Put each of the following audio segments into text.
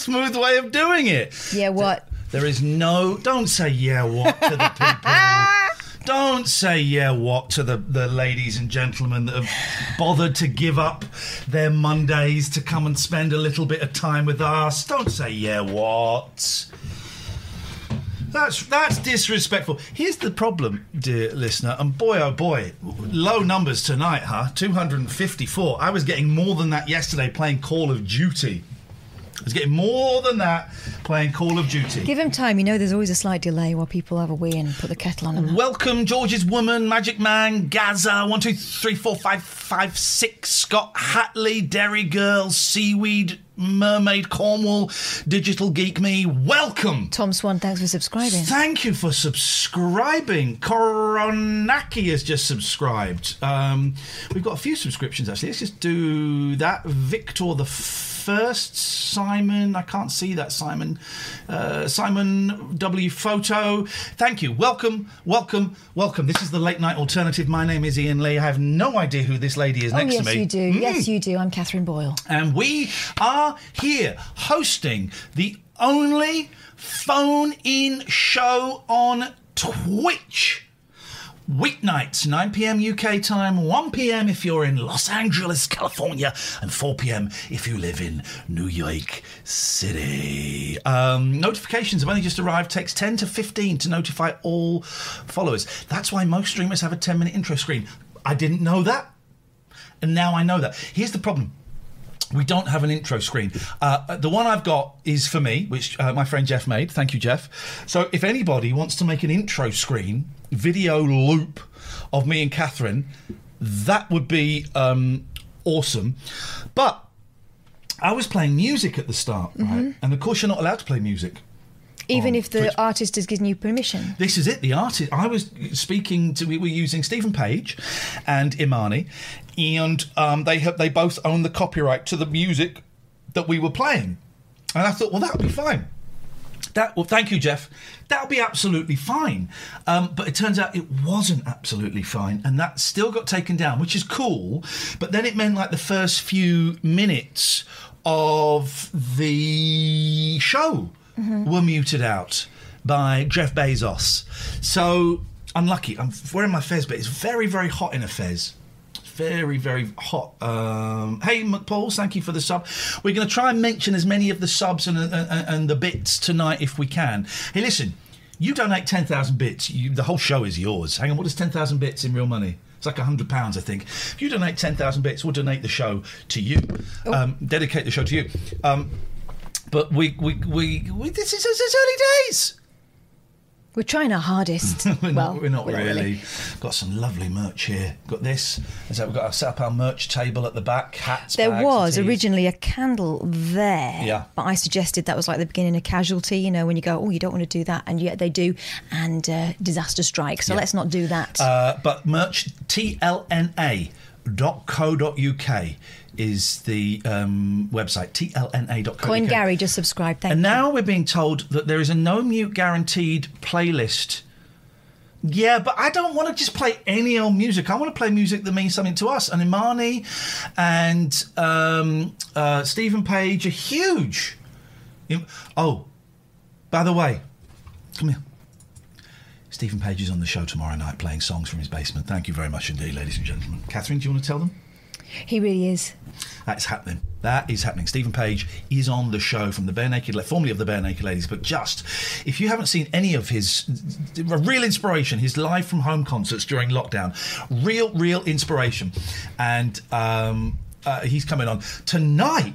Smooth way of doing it. Yeah, what? There is no. Don't say yeah what to the people. don't say yeah what to the, the ladies and gentlemen that have bothered to give up their Mondays to come and spend a little bit of time with us. Don't say yeah what. That's that's disrespectful. Here's the problem, dear listener, and boy oh boy, low numbers tonight, huh? 254. I was getting more than that yesterday playing Call of Duty. Was getting more than that playing Call of Duty. Give him time. You know, there's always a slight delay while people have a wee and put the kettle on. Welcome, George's Woman, Magic Man, Gaza, one, two, three, four, five, five, six, Scott Hatley, Derry Girl, Seaweed, Mermaid Cornwall, Digital Geek Me. Welcome. Tom Swan, thanks for subscribing. Thank you for subscribing. Koronaki has just subscribed. Um, we've got a few subscriptions actually. Let's just do that. Victor the first, Simon. I can't see that Simon. Uh, Simon W Photo. Thank you. Welcome, welcome, welcome. This is the late night alternative. My name is Ian Lee. I have no idea who this lady is oh, next yes, to me. Yes, you do. Yes, you do. I'm Catherine Boyle. And we are here hosting the only phone in show on Twitch. Weeknights, 9 p.m. UK time, 1 p.m. if you're in Los Angeles, California, and 4 p.m. if you live in New York City. Um, notifications have only just arrived. Takes 10 to 15 to notify all followers. That's why most streamers have a 10 minute intro screen. I didn't know that, and now I know that. Here's the problem. We don't have an intro screen. Uh, the one I've got is for me, which uh, my friend Jeff made. Thank you, Jeff. So if anybody wants to make an intro screen, video loop of me and Catherine, that would be um, awesome. But I was playing music at the start, right? And of course, you're not allowed to play music. Even if the Twitch. artist has given you permission. This is it. The artist. I was speaking to. We were using Steven Page and Imani, and um, they have, they both own the copyright to the music that we were playing. And I thought, well, that would be fine. That well, thank you, Jeff. That'll be absolutely fine. Um, but it turns out it wasn't absolutely fine, and that still got taken down, which is cool. But then it meant like the first few minutes of the show were muted out by Jeff Bezos. So unlucky. I'm wearing my fez, but it's very, very hot in a fez. Very, very hot. Um, hey, McPauls, thank you for the sub. We're going to try and mention as many of the subs and, and, and the bits tonight if we can. Hey, listen, you donate 10,000 bits, you, the whole show is yours. Hang on, what is 10,000 bits in real money? It's like hundred pounds, I think. If you donate ten thousand bits, we'll donate the show to you. Um, dedicate the show to you. Um, but we, we, we, we this is it's early days. We're trying our hardest. we're, well, not, we're not really. Got some lovely merch here. Got this. So we've got to set up our merch table at the back. Hats. There was originally a candle there, Yeah. but I suggested that was like the beginning of casualty. You know, when you go, oh, you don't want to do that, and yet they do, and uh, disaster strike. So Yeah. let's not do that. Uh, but merch tlna.co.uk is the um, website tlna.co.uk. Coin Gary just subscribed. Thank you. And you. now we're being told that there is a no mute guaranteed playlist. Yeah, but I don't want to just play any old music. I want to play music that means something to us. And Imani and um, uh, Steven Page are huge. Oh, by the way, come here. Steven Page is on the show tomorrow night playing songs from his basement. Thank you very much indeed, ladies and gentlemen. Catherine, do you want to tell them? He really is. That's happening. That is happening. Steven Page is on the show from the Barenaked, formerly of the Barenaked Ladies, but just if you haven't seen any of his a real inspiration, his live from home concerts during lockdown, real, real inspiration, and um, uh, he's coming on tonight.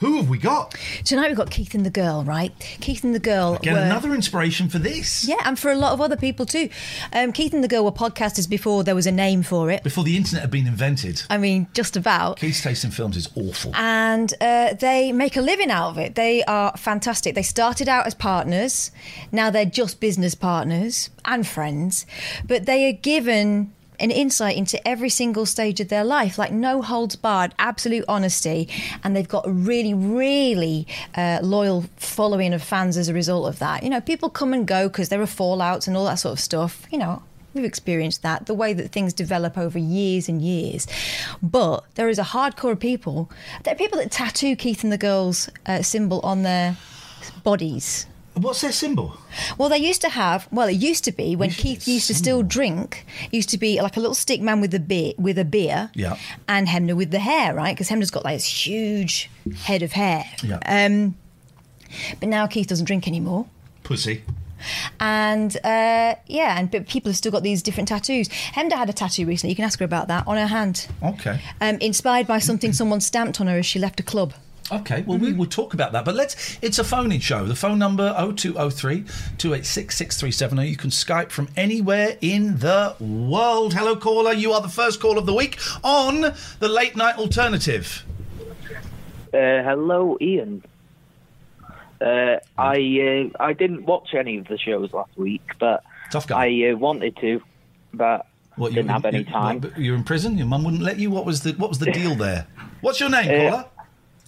Who have we got? Tonight we've got Keith and the Girl, right? Keith and the Girl. Again, were- another inspiration for this. Yeah, and for a lot of other people too. Um, Keith and the Girl were podcasters before there was a name for it. Before the internet had been invented, I mean, just about. Keith's taste in films is awful. and uh, they make a living out of it. They are fantastic. They started out as partners, now they're just business partners and friends, but they are given an insight into every single stage of their life, like no holds barred, absolute honesty, and they've got a really, really uh, loyal following of fans as a result of that. You know, people come and go because there are fallouts and all that sort of stuff. You know, We've experienced that, the way that things develop over years and years. But there is a hardcore of people. There are people that tattoo Keith and the Girls uh, symbol on their bodies. What's their symbol? Well, they used to have. Well, it used to be when Keith used to still drink. Used to be like a little stick man with a beer, with a beer. Yeah. And Chemda with the hair, right? Because Chemda's got like this huge head of hair. Yeah. Um, but now Keith doesn't drink anymore. Pussy. And uh, yeah, and but people have still got these different tattoos. Chemda had a tattoo recently. You can ask her about that on her hand. Okay. Um, inspired by something someone stamped on her as she left a club. Okay, well, Mm-hmm. we will talk about that. But let's, it's a phone in show. The phone number 0203 286 637. You can Skype from anywhere in the world. Hello, caller. You are the first call of the week on the late night alternative. Uh, hello, Ian. Uh, I uh, I didn't watch any of the shows last week, but Tough guy. I uh, wanted to, but What, didn't have any you, time. You're in prison? Your mum wouldn't let you? What was the, what was the deal there? What's your name, Uh, caller?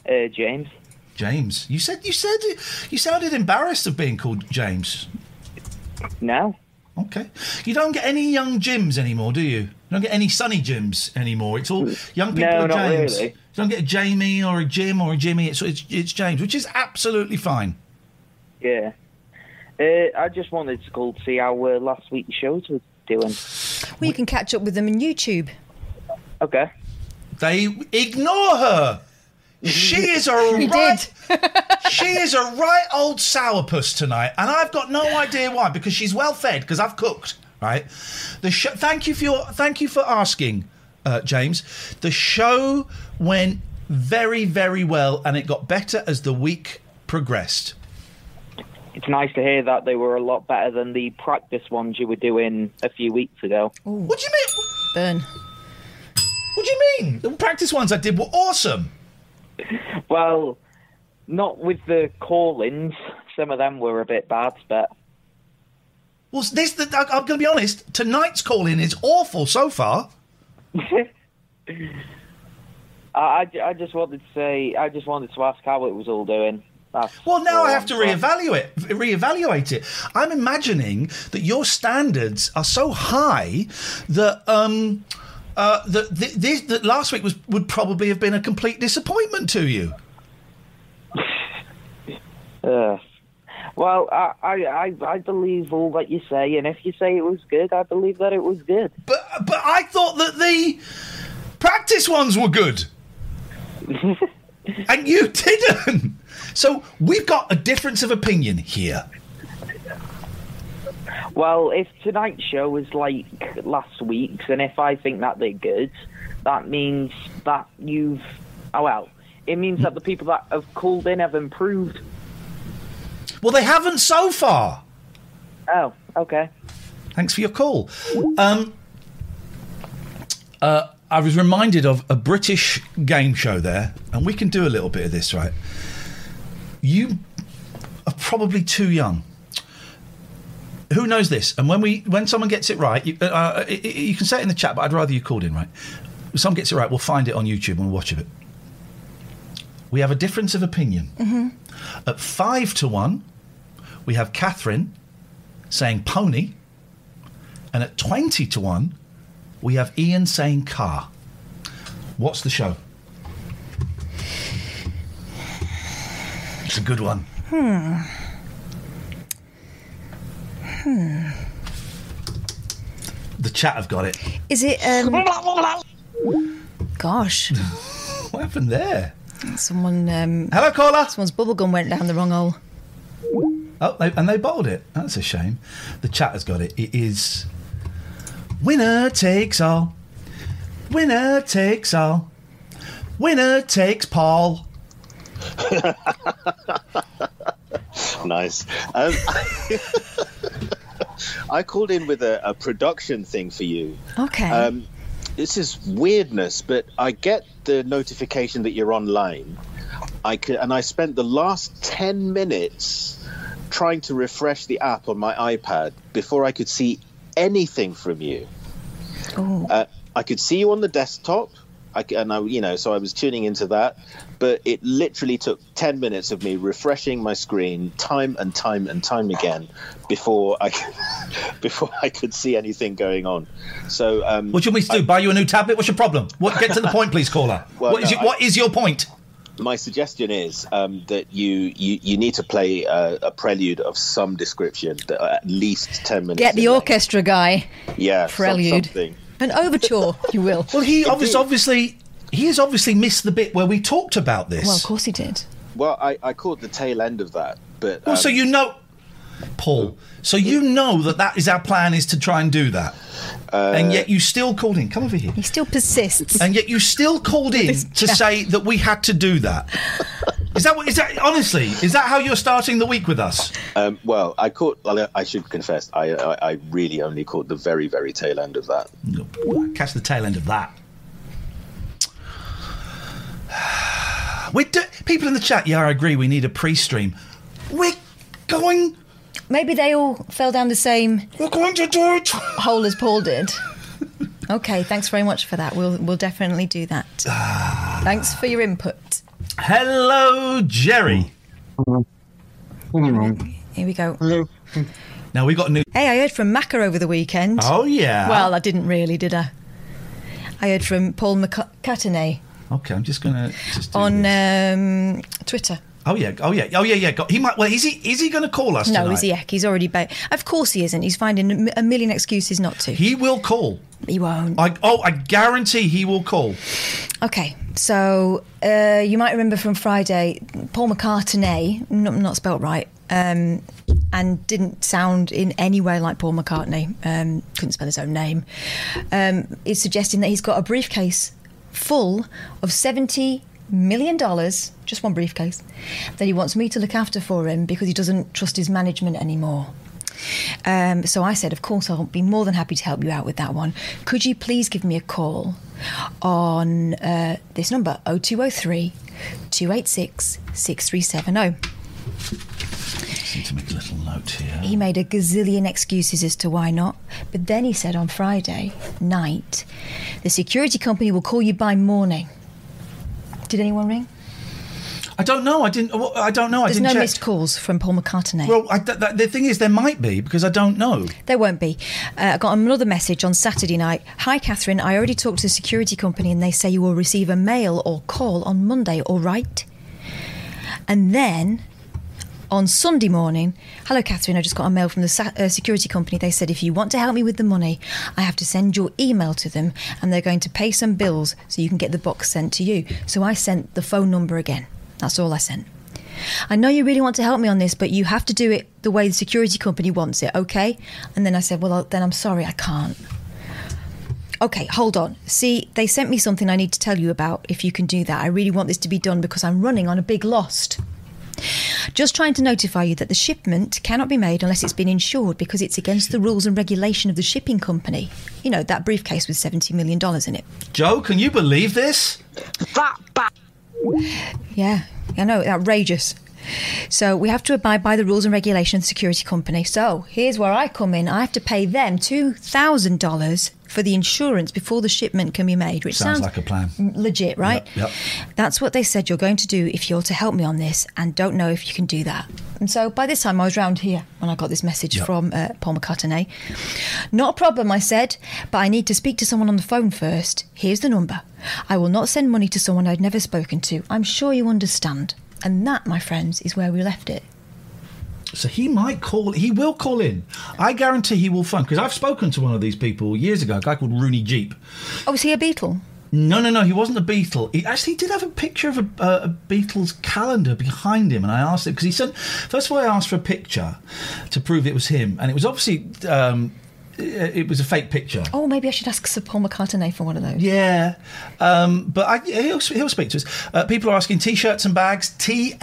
Uh, James, James. You said, you said, you sounded embarrassed of being called James. no, Okay. You don't get any young Jims anymore, do you? You don't get any Sunny Jims anymore. It's all young people No, are not James. really. You don't get a Jamie or a Jim or a Jimmy. It's, it's, it's James, which is absolutely fine. yeah. Uh, I just wanted to call to see how uh, last week's shows were doing. Well, you can catch up with them on YouTube. Okay. They ignore her. She is a He right. she is a right old sourpuss tonight, and I've got no idea why. Because she's well fed. Because I've cooked. Right. The show. Thank you for your. Thank you for asking, uh, James. The show went very, very well, and it got better as the week progressed. It's nice to hear that they were a lot better than the practice ones you were doing a few weeks ago. What do you mean? Burn. What do you mean? The practice ones I did were awesome. Well, not with the call-ins. Some of them were a bit bad, but Well, this. The, I'm going to be honest. Tonight's call in is awful so far. I, I, I just wanted to say, I just wanted to ask how it was all doing. That's Well, now I have to reevaluate reevaluate it. I'm imagining that your standards are so high that um uh, that th- this, that last week was would probably have been a complete disappointment to you. Uh, well, I, I, I, I believe all that you say, and if you say it was good, I believe that it was good. But but I thought that the practice ones were good, and you didn't. So we've got a difference of opinion here. Well, if tonight's show was like last week's, and if I think that they're good, that means that you've. Oh, well, it means that the people that have called in have improved. Well, they haven't so far. Oh, okay. Thanks for your call. Um, uh, I was reminded of a British game show there, and we can do a little bit of this, right? You are probably too young. Who knows this? And when we when someone gets it right, you, uh, uh, you can say it in the chat, but I'd rather you called in, right? If someone gets it right, we'll find it on YouTube and we'll watch it. We have a difference of opinion. At five to one, we have Catherine saying pony. And at 20 to 1, we have Ian saying car. What's the show? It's a good one. The chat have got it. Is it? Um, gosh, What happened there? someone. Um, Hello, caller. someone's bubblegum went down the wrong hole. Oh, they, and they bottled it. That's a shame. The chat has got it. It is winner takes all. Winner takes all. Winner takes Paul. Nice. Um, I called in with a, a production thing for you. Okay. Um, this is weirdness, but I get the notification that you're online. I could, and I spent the last ten minutes trying to refresh the app on my iPad before I could see anything from you. oh, Uh, I could see you on the desktop, I, c- and I, you know, so I was tuning into that. But it literally took ten minutes of me refreshing my screen time and time and time again before I could, before I could see anything going on. So, um, What do you want me to do? Buy you a new tablet? What's your problem? What, get to the point, please, caller. Well, what, is no, your, what is your point? my suggestion is um, that you, you you need to play a, a prelude of some description, that are at least ten minutes. get the in length. orchestra guy. yeah, some- prelude. something. An overture, you will. Well, he obviously, obviously he has obviously missed the bit where we talked about this. Well, of course he did. Well, I, I caught the tail end of that, but Well, so um, you know, Paul. So you know that that is our plan is to try and do that, Uh, and yet you still called in. Come over here. He still persists. And yet you still called in to say that we had to do that. Is that what? Is that honestly? Is that how you're starting the week with us? Um, well, I caught. well, I should confess, I, I I really only caught the very very tail end of that. Catch the tail end of that. We do, people in the chat. Yeah, I agree. We need a pre-stream. We're going. Maybe they all fell down the same We're going to do it. hole as Paul did. Okay, thanks very much for that. We'll we'll definitely do that. Thanks for your input. Hello, Jerry. Here we go. Now we got a new. Hey, I heard from Macca over the weekend. Oh yeah. Well, I didn't really, did I? I heard from Paul McCartney okay. I'm just gonna just do on this. um, Twitter. Oh yeah. Oh yeah. Oh yeah. Yeah. He might. Well, is he? Is he going to call us? No, tonight? is he? Heck, he's already. Ba- of course he isn't. He's finding a million excuses not to. He will call. He won't. I. Oh, I guarantee he will call. Okay, so uh, you might remember from Friday, Paul McCartney, not, not spelt right, um, and didn't sound in any way like Paul McCartney. Um, couldn't spell his own name. Um, is suggesting that he's got a briefcase full of seventy million dollars, just one briefcase, that he wants me to look after for him because he doesn't trust his management anymore. Um, so I said, of course, I'll be more than happy to help you out with that one. Could you please give me a call on uh, this number, 0203 286 6370? Need to make a little note here. He made a gazillion excuses as to why not. But then he said on Friday night, the security company will call you by morning. Did anyone ring? I don't know. I didn't. I don't know. I There's didn't no check. missed calls from Paul McCartney. Well, I, th- th- the thing is, there might be because I don't know. There won't be. Uh, I got another message on Saturday night. Hi, Catherine. I already talked to the security company and they say you will receive a mail or call on Monday, all right? And then on Sunday morning, hello, Catherine. I just got a mail from the sa- uh, security company. They said if you want to help me with the money, I have to send your email to them and they're going to pay some bills so you can get the box sent to you. So I sent the phone number again. That's all I sent. I know you really want to help me on this, but you have to do it the way the security company wants it, okay? And then I said, well, then I'm sorry, I can't. Okay, hold on. See, they sent me something I need to tell you about if you can do that. I really want this to be done because I'm running on a big lost. Just trying to notify you that the shipment cannot be made unless it's been insured because it's against the rules and regulation of the shipping company. You know, that briefcase with $70 million in it. Joe, can you believe this? Yeah, I know, outrageous. So we have to abide by the rules and regulations of the security company. So here's where I come in. I have to pay them $2,000 for the insurance before the shipment can be made, which Sounds sounds, like a plan. legit, right? Yep, yep. That's what they said you're going to do if you're to help me on this, and don't know if you can do that. And so by this time, I was round here when I got this message Yep. from uh, Paul McCartney. Not a problem, I said, but I need to speak to someone on the phone first. Here's the number. I will not send money to someone I'd never spoken to. I'm sure you understand. And that, my friends, is where we left it. So he might call. He will call in. I guarantee he will phone because I've spoken to one of these people years ago. A guy called Rooney Jeep. Oh, was he a Beatle? No, no, no. He wasn't a Beatle. He actually did have a picture of a, uh, a Beatles calendar behind him, and I asked him because he said first of all I asked for a picture to prove it was him, and it was obviously um, it it was a fake picture. Oh, maybe I should ask Sir Paul McCartney for one of those. Yeah, um, but I, he'll, he'll speak to us. Uh, people are asking t-shirts and bags, tlna.co.uk,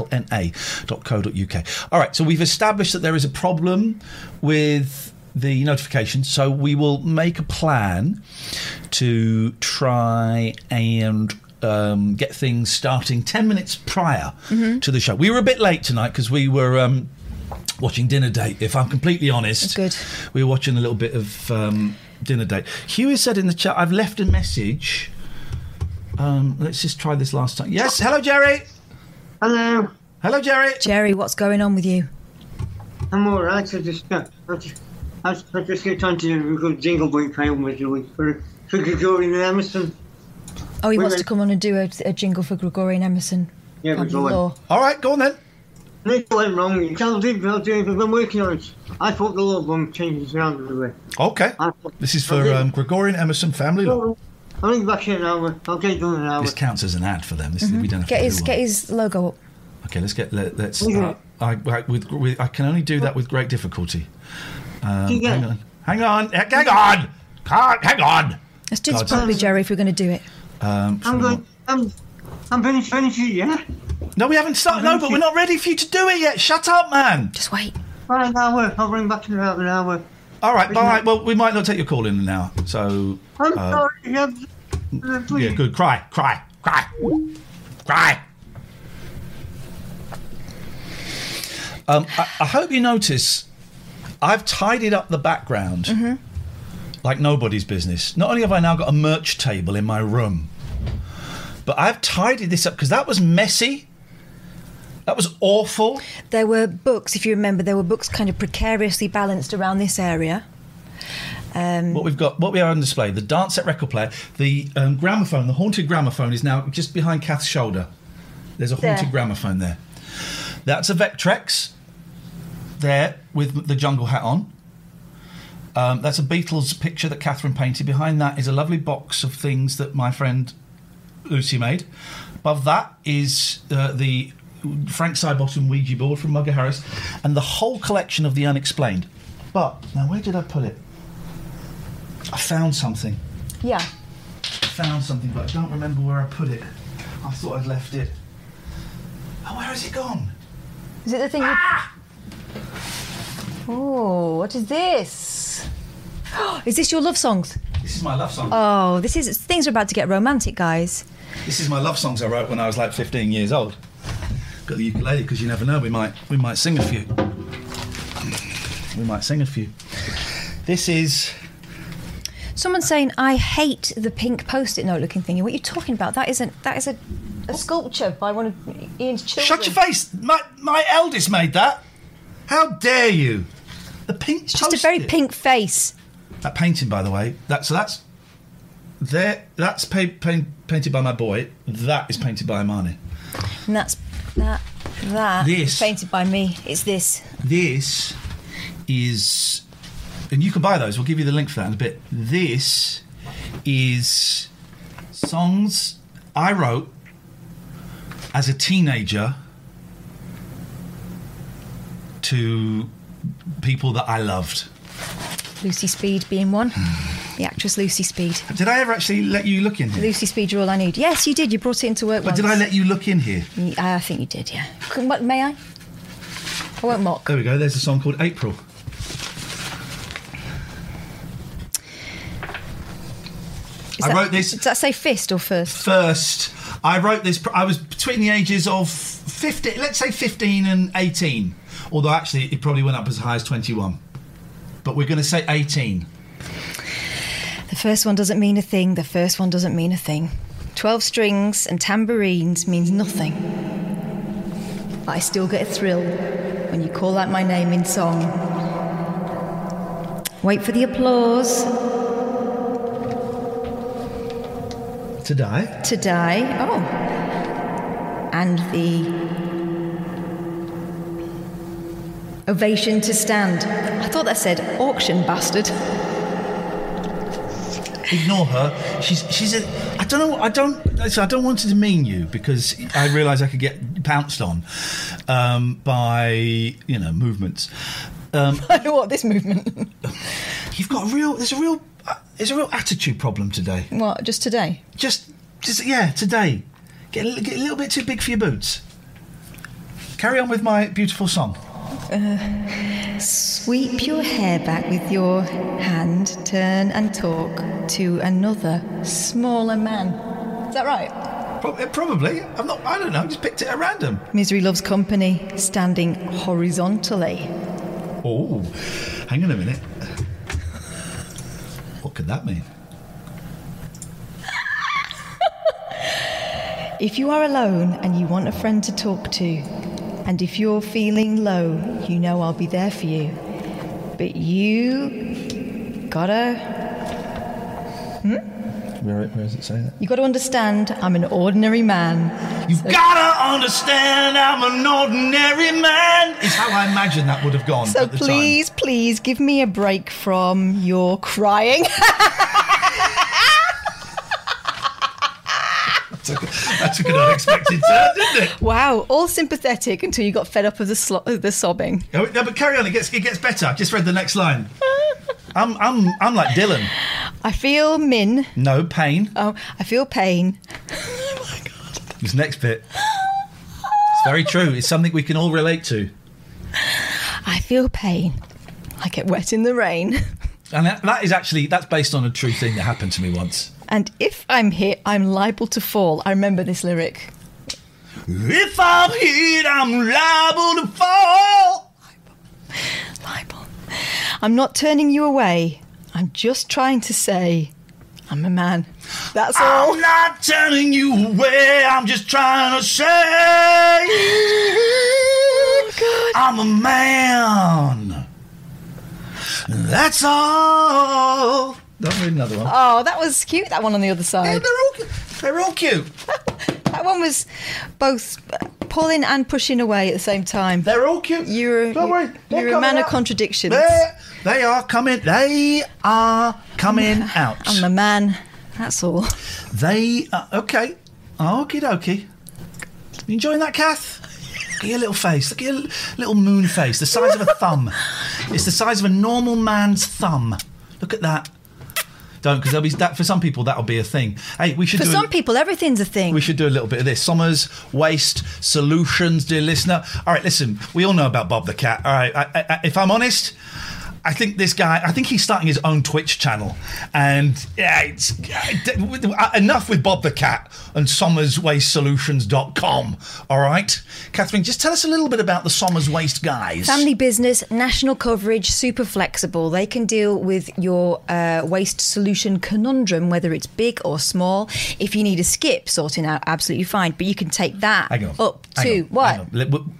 tlna.co.uk. All right, so we've established that there is a problem with the notifications, so we will make a plan to try and um, get things starting 10 minutes prior to the show. We were a bit late tonight because we were... Um, Watching Dinner Date, if I'm completely honest. Good. We were watching a little bit of um, Dinner Date. Huey said in the chat, I've left a message. Um, let's just try this last time. Yes, hello, Jerry. Hello, Hello, Jerry. Jerry, what's going on with you? I'm alright. I just got. I just, I just, I just get on to the good jingle boy playing with you for for Gregorian and Emerson. Oh, he Wait, wants wait. to come on and do a, a jingle for Gregorian Emerson. Yeah, Family Gregorian. law. All right, go on then. This went wrong. You tell Dave, I'll do it. I've been working on it. I thought the law one changes around a little bit. Okay. I, This is for um, Gregorian Emerson Family Law. I'll ring back in an hour. I'll get it done in an hour. This counts as an ad for them. This is, we don't have Get to his do get his logo up. Okay, let's get. Let, let's. Mhm. Uh, I, I, with, with, I can only do that with great difficulty. Um, hang on. Hang on. Hang on. Can't, hang on. Let's do this properly, Jerry, if we're going to do it. Um, I'm going. I'm. I'm finished. Finished. Yeah. No, we haven't started. No, but we're not ready for you to do it yet. Shut up, man. Just wait. Right, an hour. I'll ring back in about an hour. All right, all right. Well, we might not take your call in an hour. So, I'm uh, sorry. Yeah. Uh, please. yeah, good. Cry, cry, cry, cry. Um, I, I hope you notice I've tidied up the background like nobody's business. Not only have I now got a merch table in my room, but I've tidied this up because that was messy. That was awful. There were books, if you remember, there were books kind of precariously balanced around this area. Um, What we've got, what we are on display, the Dansette record player, the um, gramophone, the haunted gramophone is now just behind Kath's shoulder. There's a haunted There. gramophone there. That's a Vectrex there with the jungle hat on. Um, that's a Beatles picture that Catherine painted. Behind that is a lovely box of things that my friend Lucy made. Above that is uh, the Frank Sidebottom Ouija board from Mugger Harris and the whole collection of the unexplained. But, now where did I put it? I found something. yeah. I found something, but I don't remember where I put it. I thought I'd left it. Oh, where has it gone? Is it the thing? Ah! Oh, what is this? Is this your love songs? This is my love song. Oh, this is things are about to get romantic, guys. This is my love songs I wrote when I was like 15 years old. Got the ukulele because you never know. We might we might sing a few. We might sing a few. This is Someone's saying I hate the pink post-it note looking thingy. What are you talking about? That isn't that is a, a sculpture by one of Ian's children. shut your face. My my eldest made that. How dare you? The pink. It's just a very pink face. That painting, by the way, that so that's there. That's pa- paint, painted by my boy. That is painted by Imani. And that's that that This. painted by me. It's this. This is, and you can buy those. We'll give you the link for that in a bit. This is songs I wrote as a teenager to people that I loved. Lucy Speed being one. the actress Lucy Speed. Did I ever actually let you look in here? Lucy Speed, you're all I need. Yes, you did. You brought it into work But once. did I let you look in here? I think you did, yeah. May I? I won't mock. There we go. There's a song called April. Is I that- wrote this Does that say fist or first? first. I wrote this. I was between the ages of 15, let's say 15 and 18. Although actually, it probably went up as high as 21. But we're going to say 18. The first one doesn't mean a thing. The first one doesn't mean a thing. Twelve strings and tambourines means nothing. But I still get a thrill when you call out my name in song. Wait for the applause To die. to die. Oh. And the ovation to stand. I thought that said auction bastard. Ignore her. She's she's a. I don't know. I don't. listen, I don't want to demean you because I realise I could get pounced on um, by you know movements. Um, I know what this movement. you've got a real. There's a real. Uh, there's a real attitude problem today. what, just today? Just, just yeah, today. Get a, get a little bit too big for your boots. Carry on with my beautiful song. Sweep your hair back with your hand, turn and talk to another smaller man. Is that right? Uh, Probably. I'm not. I don't know. I just picked it at random. Misery loves company, standing horizontally. Oh, hang on a minute. What could that mean? If you are alone and you want a friend to talk to, and if you're feeling low, you know I'll be there for you. But you gotta, hmm? Where, where does it say that? you gotta understand I'm an ordinary man. You've gotta understand I'm an ordinary man. Is how I imagine that would have gone So at the please, please give me a break from your crying. time. Took, that took an unexpected turn, didn't it? wow, all sympathetic until you got fed up of the, slo- the sobbing. No, no, but carry on. It gets it gets better. I just read the next line. I'm I'm I'm like Dylan. I feel min. No pain. Oh, I feel pain. oh my god. This next bit. It's very true. It's something we can all relate to. I feel pain. I get wet in the rain. And that, that is actually that's based on a true thing that happened to me once. And if I'm hit, I'm liable to fall. I remember this lyric. If I'm hit, I'm liable to fall. Liable. I'm not turning you away. I'm just trying to say I'm a man. That's all. I'm not turning you away. I'm just trying to say Oh, I'm a man. That's all. Don't read another one. Oh, that was cute, that one on the other Yeah, side. they're all they're all cute. That one was both pulling and pushing away at the same time. They're all cute. You're, Don't worry. they're you're a man of out. contradictions. They're- they are coming. They are coming out. I'm a man. That's all. They uh, okay. Okie dokie. You enjoying that, Kath? Look at your little face. Look at your little moon face. The size of a thumb. It's the size of a normal man's thumb. Look at that. Don't, because there'll be that for some people that'll be a thing. Hey, we should For some a, people, everything's a thing. we should do a little bit of this. Sommers Waste Solutions, dear listener. All right, listen. We all know about Bob the Cat. All right, I, I, I- if I'm honest. I think this guy. I think he's starting his own Twitch channel, and yeah, it's enough with Bob the Cat and SommersWasteSolutions.com. All right, Catherine, just tell us a little bit about the Sommers Waste guys. Family business, national coverage, super flexible. They can deal with your uh, waste solution conundrum, whether it's big or small. If you need a skip sorting out, absolutely fine. But you can take that up Hang to on, what? hang on. Let- w-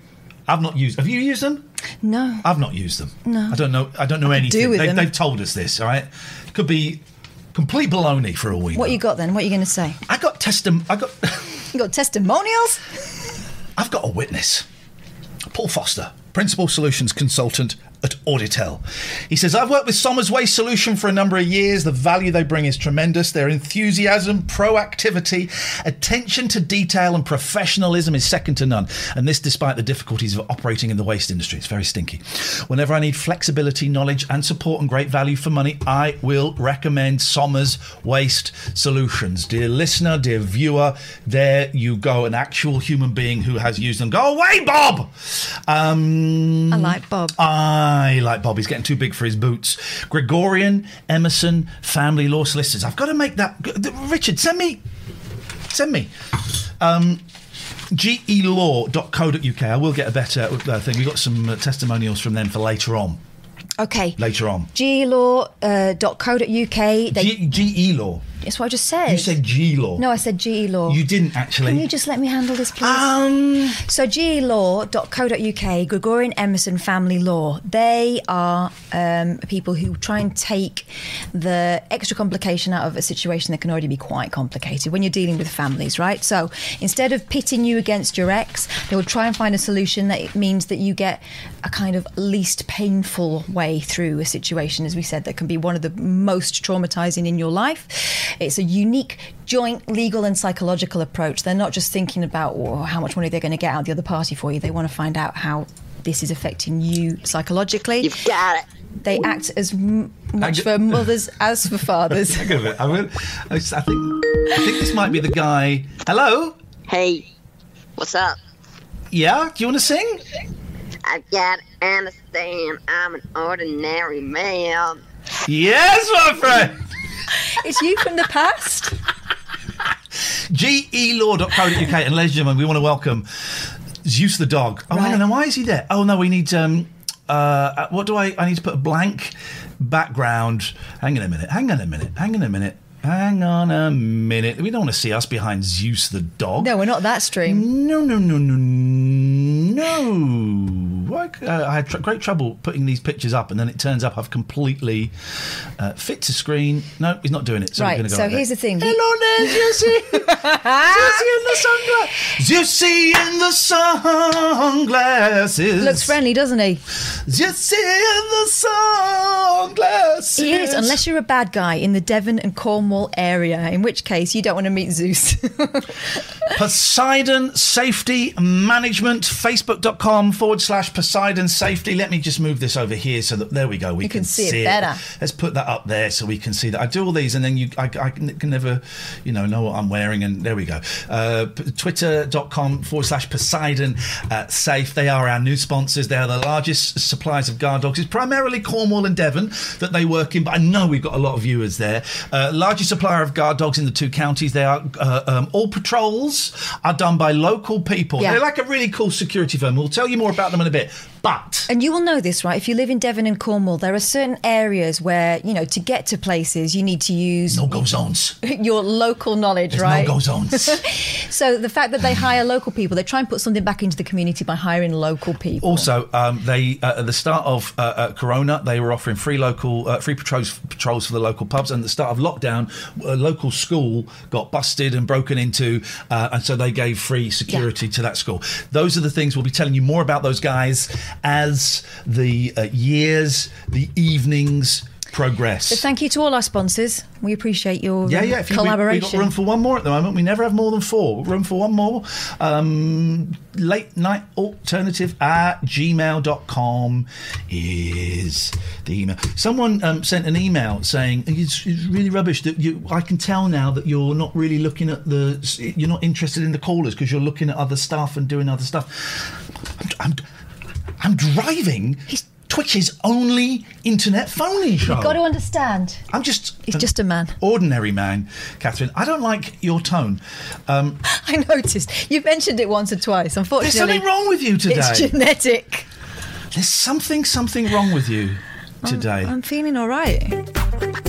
I've not used. Have you used them? No. I've not used them. No. I don't know. I don't know I anything. do with they, them. They've told us this. All right, could be complete baloney for all we know. What you got then? What are you going to say? I got testim. I got. You got testimonials? I've got a witness. Paul Foster, Principal Solutions Consultant at Auditel. He says, I've worked with Sommer's Waste Solution for a number of years. The value they bring is tremendous. Their enthusiasm, proactivity, attention to detail, and professionalism is second to none. And this despite the difficulties of operating in the waste industry. It's very stinky. Whenever I need flexibility, knowledge, and support and great value for money, I will recommend Sommer's Waste Solutions. Dear listener, dear viewer, there you go. An actual human being who has used them. Go away, Bob! Um, I like Bob. I like Bob. He's getting too big for his boots. Gregorian Emerson Family Law Solicitors. I've got to make that. Richard, send me. Send me. Um, gelaw.co.uk. I will get a better uh, thing. We've got some uh, testimonials from them for later on. Okay. Later on. glaw.co.uk. They, G- GE Law. It's what I just said. You said G Law. No, I said GE Law. You didn't actually. Can you just let me handle this, please? Um, So, gelaw.co.uk, Gregorian Emerson Family Law, they are um, people who try and take the extra complication out of a situation that can already be quite complicated when you're dealing with families, right? So, instead of pitting you against your ex, they will try and find a solution that means that you get a kind of least painful way through a situation, as we said, that can be one of the most traumatizing in your life. It's a unique joint legal and psychological approach. They're not just thinking about oh, how much money they're going to get out of the other party for you. They want to find out how this is affecting you psychologically. You've got it. They act as m- much g- for mothers as for fathers. hang on a minute. I, will, I, s- I think. I think this might be the guy. Hello. Hey, what's up? Yeah. Do you want to sing? I gotta understand I'm an ordinary man. Yes, my friend. It's you from the past. gelaw.co.uk and ladies and gentlemen we want to welcome Zeus the dog. Oh hang on why is he there? Oh no we need um uh what do I I need to put a blank background. Hang on a minute hang on a minute hang on a minute hang on a minute we don't want to see us behind Zeus the dog No, we're not that stream. no no no no no I, uh, I had tr- great trouble putting these pictures up and then it turns up I've completely uh, fit to screen no he's not doing it so we're Right, go so here's the thing. hello there Jesse Jussie in the sunglasses. Zeusy in the sunglasses. Looks friendly, doesn't he? Jussie in the sunglasses. He is, unless you're a bad guy in the Devon and Cornwall area, in which case you don't want to meet Zeus. Poseidon Safety Management, facebook.com forward slash Poseidon Safety. Let me just move this over here so that there we go. We You can see it it better. Let's put that up there so we can see that. I do all these and then you, I, I can can never, you know, know what I'm wearing. And there we go. Uh, Twitter.com forward slash Poseidon uh, Safe. They are our new sponsors. They are the largest suppliers of guard dogs. It's primarily Cornwall and Devon that they work in, but I know we've got a lot of viewers there. Uh, largest supplier of guard dogs in the two counties. They are uh, um, all patrols are done by local people. Yeah. They're like a really cool security firm. We'll tell you more about them in a bit. But And you will know this, right? If you live in Devon and Cornwall, there are certain areas where, you know, to get to places, you need to use no go zones. your local knowledge, There's right? no go zones. So the fact that they hire local people, they try and put something back into the community by hiring local people. Also, um, they uh, at the start of uh, uh, Corona, they were offering free local uh, free patrols patrols for the local pubs. And at the start of lockdown, a local school got busted and broken into, uh, and so they gave free security to that school. Those are the things we'll be telling you more about those guys as the uh, years, the evenings progress. Thank you to all our sponsors. We appreciate your Yeah, yeah. If you, we, we collaboration. got room for one more at the moment. We never have more than four. Room for one more. Um, late night alternative at gmail.com is the email. Someone um, sent an email saying it's, it's really rubbish that you. I can tell now that you're not really looking at the. You're not interested in the callers because you're looking at other stuff and doing other stuff. I'm, I'm, I'm driving. He's Twitch's only internet phoning show. You've got to understand. I'm just. He's just a man. Ordinary man, Catherine. I don't like your tone. Um, I noticed. You've mentioned it once or twice. Unfortunately, there's something wrong with you today. It's genetic. There's something, something wrong with you today. I'm feeling all right.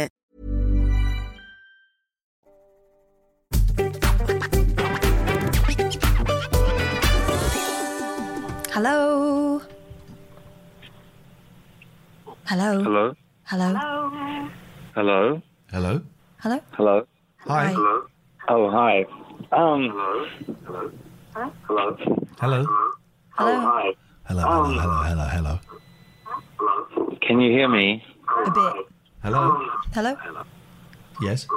Hello. Hello. Hello? Hello. Hello? Hello? Hello. Hello? Hello. Hi. Hello? Oh, hi. Um. Hello? Hello? Hello? Oh, hi. Hello, hello, hello, hello, hello. Can you hear me? A bit. Hello? Hello. Yes?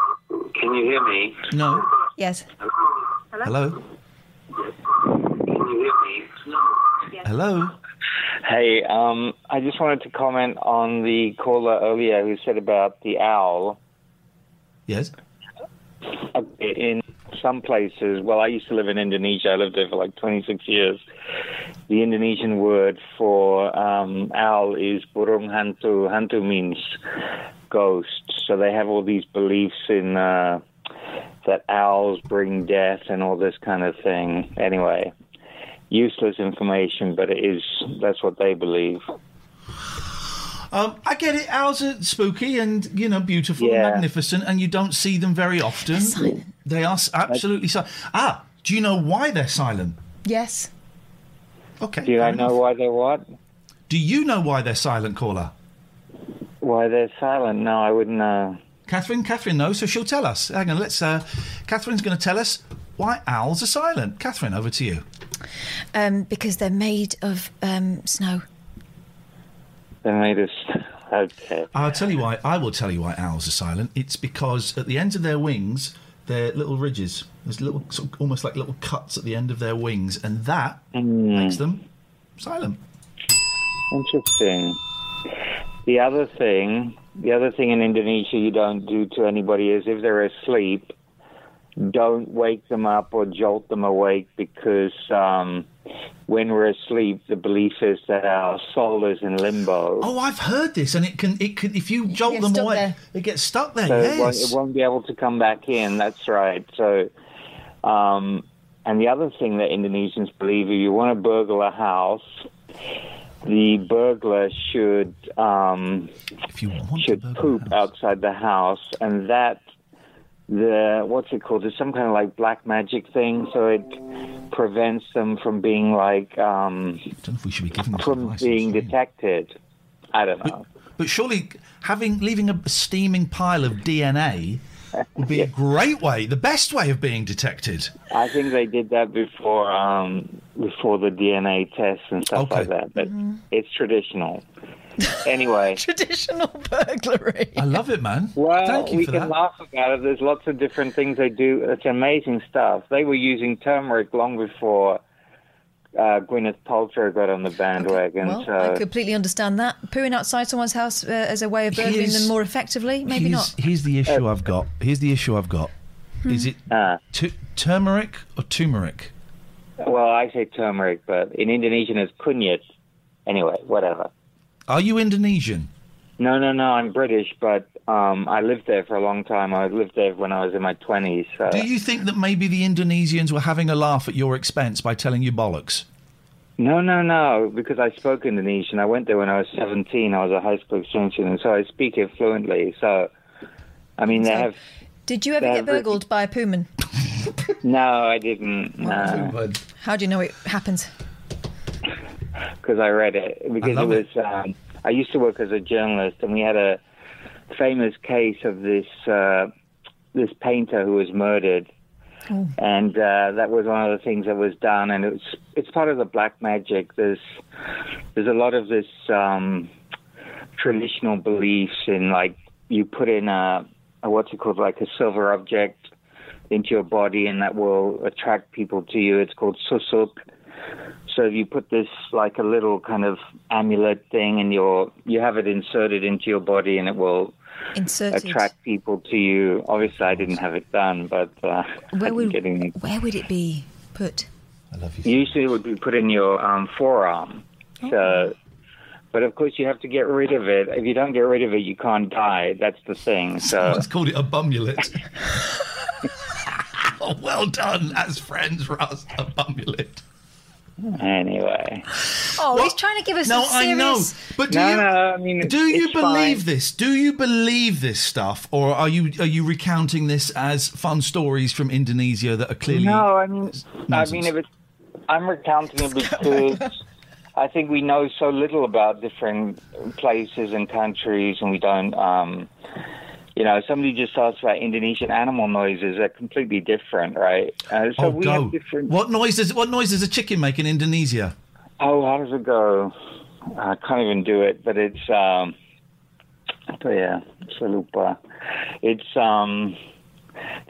Can you hear me? No? Yes. Hello? Can you hear me? Hello? Hey, um, I just wanted to comment on the caller earlier who said about the owl. Yes? In some places, well, I used to live in Indonesia. I lived there for like 26 years. The Indonesian word for um, owl is burung hantu. Hantu means ghost. So they have all these beliefs in uh, that owls bring death and all this kind of thing. Anyway, useless information, but it is that's what they believe. Um, I get it. Owls are spooky and you know beautiful Yeah. and magnificent, and you don't see them very often. They are s- absolutely silent. Ah, do you know why they're silent? Yes. Okay. Do I know why they're what? Do you know why they're silent, caller? Why they're silent? No, I wouldn't know. Catherine, Catherine knows, so she'll tell us. Hang on, let's. Uh, Catherine's going to tell us why owls are silent. Catherine, over to you. Um, because they're made of um, snow. They're made us. Okay. I'll tell you why. I will tell you why owls are silent. It's because at the ends of their wings, they're little ridges. There's little, sort of, almost like little cuts at the end of their wings, and that makes them silent. Interesting. The other thing, the other thing in Indonesia you don't do to anybody is if they're asleep, don't wake them up or jolt them awake because um, when we're asleep, the belief is that our soul is in limbo. Oh, I've heard this, and it can, it can. If you jolt them stuck away, there. it gets stuck there. so it, won't, it won't be able to come back in. That's right. So, um, and the other thing that Indonesians believe, if you want to burgle a house, the burglar should um, should poop outside the house, and that the what's it called? It's some kind of like black magic thing, so it prevents them from being like um, I don't know if we should be giving from being detected. I don't know. But surely, having leaving a steaming pile of DNA would be a great way, the best way of being detected. I think they did that before um, before the DNA tests and stuff like that. But it's traditional. Anyway, traditional burglary. I love it, man. Well, Thank you we for can that. laugh about it. There's lots of different things they do. It's amazing stuff. They were using turmeric long before uh, Gwyneth Paltrow got on the bandwagon. Well, so I completely understand that. Pooing outside someone's house uh, as a way of burgling them more effectively, maybe here's, not. Here's the issue I've got. Here's the issue I've got. Is it tu- turmeric or turmeric? well, I say turmeric, but in Indonesian it's kunyit. Anyway, whatever. Are you Indonesian? No, no, no. I'm British, but um, I lived there for a long time. I lived there when I was in my twenties. So. Do you think that maybe the Indonesians were having a laugh at your expense by telling you bollocks? No, no, no, because I spoke Indonesian. I went there when I was 17. I was a high school exchange student, and so I speak it fluently. So, I mean, they have. Did you ever get burgled by a puman? No, I didn't. No, How do you know it happens? Because I read it. Because it was. Um, I used to work as a journalist, and we had a famous case of this uh, this painter who was murdered. and uh, that was one of the things that was done. And it's it's part of the black magic. There's there's a lot of this um, traditional beliefs in like you put in a, a what's it called like a silver object into your body, and that will attract people to you. It's called susuk. So if you put this like a little kind of amulet thing, and your you have it inserted into your body, and it will Inserted. attract people to you. Obviously, I didn't have it done, but uh, Where would getting where would it be put? I love you usually, it would be put in your um, forearm. So, but of course, you have to get rid of it. If you don't get rid of it, you can't die. That's the thing. So, Someone's called it a bumulet. oh, well done, as friends, Russ. A bumulet. Anyway, Oh, he's trying to give us No, a I serious. know, but do No, you no, I mean, do you believe fine. this? Do you believe this stuff, or are you are you recounting this as fun stories from Indonesia that are clearly no, I mean, I mean, if it's, I'm recounting it because I think we know so little about different places and countries, and we don't. Um, you know, somebody just asked about Indonesian animal noises. They're completely different, right? Uh, so oh, we go. have different. What noise does what noise does a chicken make in Indonesia? Oh, how does it go? I can't even do it, but it's um but yeah, salupa. It's um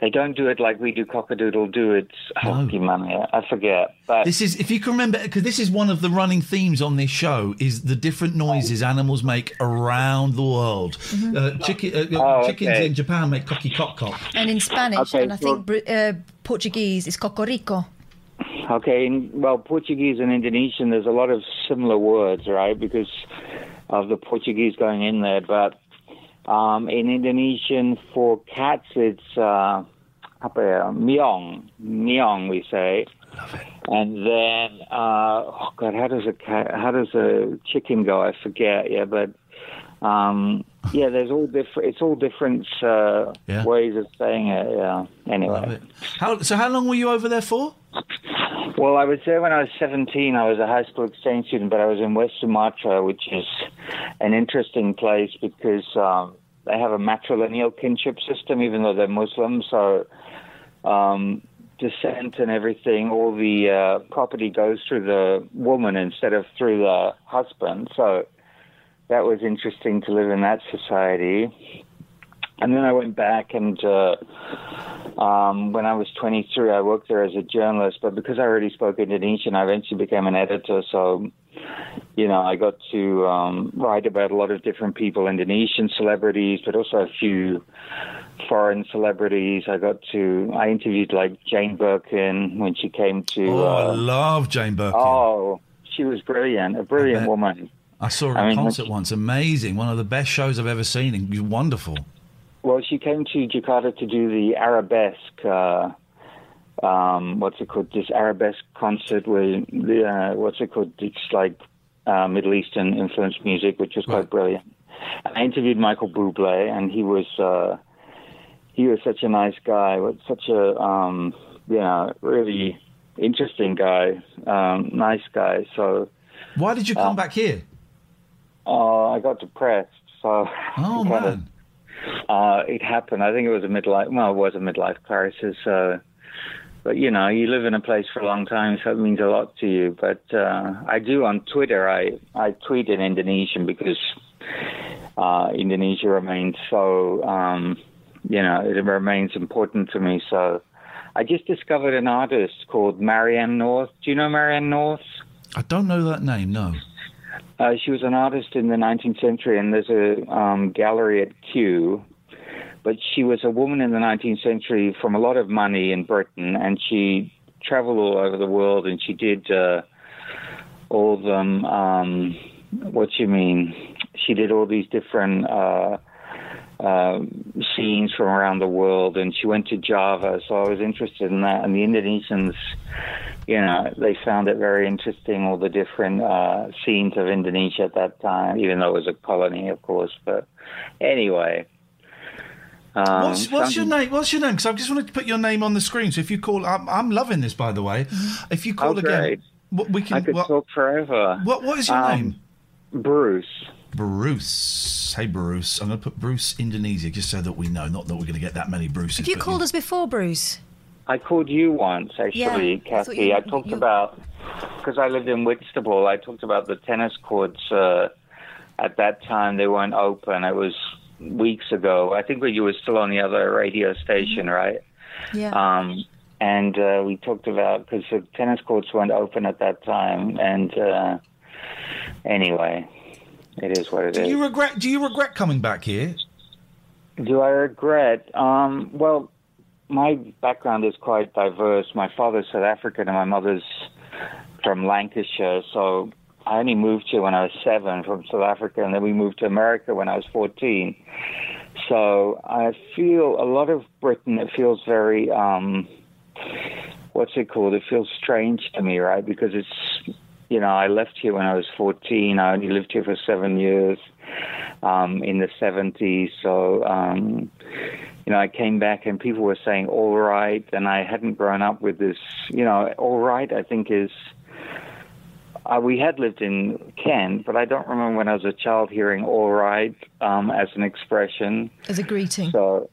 they don't do it like we do cockadoodle do it. Oh, gimana? I forget. But This is, if you can remember, because this is one of the running themes on this show, is the different noises animals make around the world. Uh, chicken, uh, Oh, chickens okay. in Japan make cocky cock cock. And in Spanish, Okay, and I think uh, Portuguese is cocorico. Okay, in, well, Portuguese and Indonesian, there's a lot of similar words, right? Because of the Portuguese going in there. But um, in Indonesian, for cats, it's uh, apa ya, meong, meong, we say. And then, uh, oh God, how does a cat, how does a chicken go? I forget. Yeah, but um, yeah, there's all different. It's all different uh, Yeah. ways of saying it. Yeah. Anyway. How, so, how long were you over there for? Well, I was there when I was 17. I was a high school exchange student, but I was in West Sumatra, which is an interesting place because um, they have a matrilineal kinship system, even though they're Muslim. So um, descent and everything, all the uh, property goes through the woman instead of through the husband. So that was interesting to live in that society. And then I went back and uh, um, when I was 23, I worked there as a journalist. But because I already spoke Indonesian, I eventually became an editor. So, you know, I got to um, write about a lot of different people, Indonesian celebrities, but also a few foreign celebrities. I got to, I interviewed like Jane Birkin when she came to. Oh, I uh, love Jane Birkin. oh, she was brilliant, a brilliant woman. I saw her I in mean, concert once. Amazing. One of the best shows I've ever seen. and Wonderful. Well, she came to Jakarta to do the arabesque. Uh, um, what's it called? This arabesque concert where the uh, what's it called? It's like uh, Middle Eastern influenced music, which was quite brilliant. I interviewed Michael Bublé, and he was uh, he was such a nice guy. Such a um, you know really interesting guy, um, nice guy. So Why did you come Um, back here? uh, I got depressed. So Oh, of- man. Uh, it happened. I think it was a midlife. Well, it was a midlife crisis. Uh, but you know, you live in a place for a long time, so it means a lot to you. But uh, I do on Twitter. I I tweet in Indonesian because uh, Indonesia remains so. Um, you know, it remains important to me. So I just discovered an artist called Marianne North. Do you know Marianne North? I don't know that name, no. Uh, she was an artist in the 19th century, and there's a um, gallery at Kew. But she was a woman in the 19th century from a lot of money in Britain, and she traveled all over the world, and she did uh, all them. Um, what you mean? She did all these different uh, uh, scenes from around the world, and she went to Java. So I was interested in that, and the Indonesians you know, they found it very interesting, all the different uh, scenes of Indonesia at that time, even though it was a colony, of course. But anyway. Um, What's, what's your name? What's your name? Because I just wanted to put your name on the screen. So if you call, I'm, I'm loving this, by the way. If you call Oh, again, we can. I could what, talk forever. What What is your Um, name? Bruce. Bruce. Hey, Bruce. I'm going to put Bruce Indonesia just so that we know. Not that we're going to get that many Bruces. Have you but called us before, Bruce? I called you once, actually, Yeah, I Kathy. you- I talked you- about because I lived in Whitstable. I talked about the tennis courts. Uh, at that time, they weren't open. It was weeks ago. I think when you were still on the other radio station, right? Yeah. Um, and uh, we talked about because the tennis courts weren't open at that time. And uh, anyway, it is what it Do is. you regret? Do you regret coming back here? Do I regret? Um, well, my background is quite diverse. My father's South African and my mother's from Lancashire. So I only moved here when I was seven from South Africa, and then we moved to America when I was 14. So I feel a lot of Britain, it feels very, um, what's it called? It feels strange to me, right? Because it's, you know, I left here when I was 14. I only lived here for seven years um, in the 70s. So, um, you know, I came back and people were saying all right, and I hadn't grown up with this, you know, all right, I think is. Uh, we had lived in Kent, but I don't remember when I was a child hearing "all right" um, as an expression. As a greeting. So,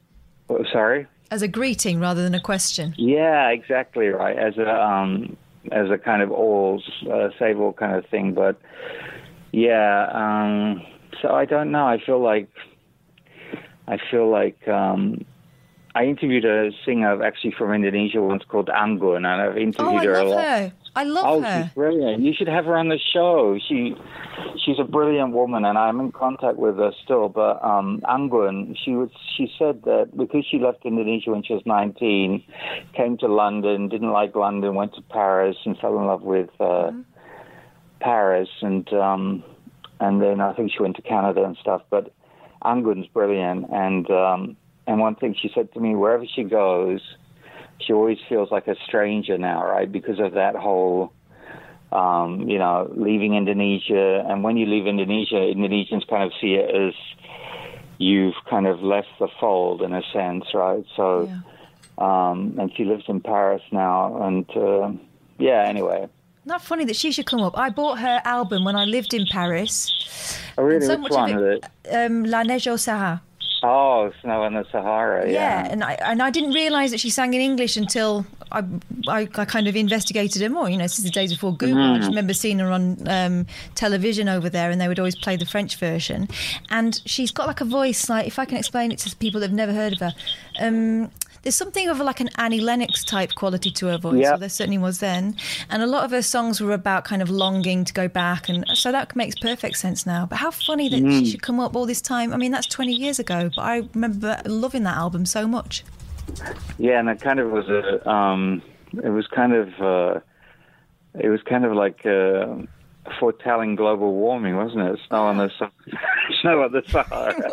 oh, sorry. As a greeting rather than a question. Yeah, exactly right. As a um, as a kind of all uh, save all kind of thing, but yeah. Um, so I don't know. I feel like I feel like um, I interviewed a singer actually from Indonesia once called Anggun, and I've interviewed Oh, I her a love lot. her. I love oh, her. she's brilliant. You should have her on the show. She, she's a brilliant woman, and I'm in contact with her still. But um, Anggun, she was, she said that because she left Indonesia when she was 19, came to London, didn't like London, went to Paris, and fell in love with uh, Paris, and um, and then I think she went to Canada and stuff. But Anggun's brilliant, and um, and one thing she said to me, wherever she goes she always feels like a stranger now, right? Because of that whole, um, you know, leaving Indonesia. And when you leave Indonesia, Indonesians kind of see it as you've kind of left the fold in a sense, right? So, um, and she lives in Paris now. And uh, yeah, anyway. Not funny that she should come up. I bought her album when I lived in Paris. Oh, really? So Which much of one is it? Um, La Neige au Sahara. Oh, Snow in the Sahara. Yeah, Yeah. and I and I didn't realise that she sang in English until I, I I kind of investigated her more. You know, since the days before Google, I just remember seeing her on um, television over there, and they would always play the French version. And she's got like a voice, like if I can explain it to people that've never heard of her. Um, there's something of like an Annie Lennox type quality to her voice. There certainly was then. And a lot of her songs were about kind of longing to go back. And so that makes perfect sense now. But how funny that she Mm. should come up all this time. I mean, that's 20 years ago, but I remember loving that album so much. Yeah, and it kind of was a, um, it was kind of, uh, it was kind of like uh, foretelling global warming, wasn't it? Snow on the Sa- snow on the Sahara.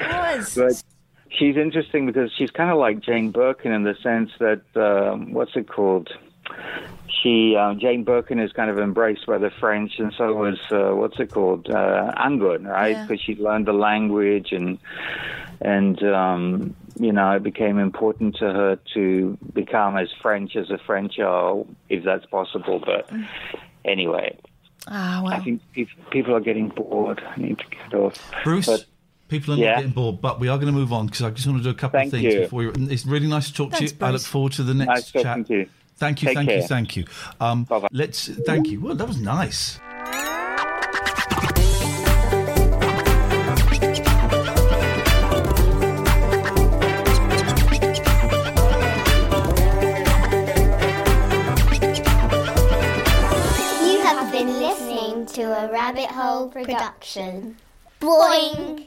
was. But she's interesting because she's kind of like Jane Birkin in the sense that um, what's it called? She um, Jane Birkin is kind of embraced by the French, and so was uh, what's it called? Uh, Anggun, right? Yeah. Because she learned the language and and um, you know it became important to her to become as French as the French are, if that's possible. But anyway, Ah, I think pe- people are getting bored. I need to get off. Bruce, But- people are Yeah. not getting bored, but we are going to move on because I just want to do a couple Thank of things you. before you. It's really nice to talk Thanks, to you. I look forward to the next Nice chat. talking to you. Thank you, Take thank you, thank you. Um, Bye-bye. let's thank you. Well, that was nice. You have been listening to a Rabbit Hole production. Boing!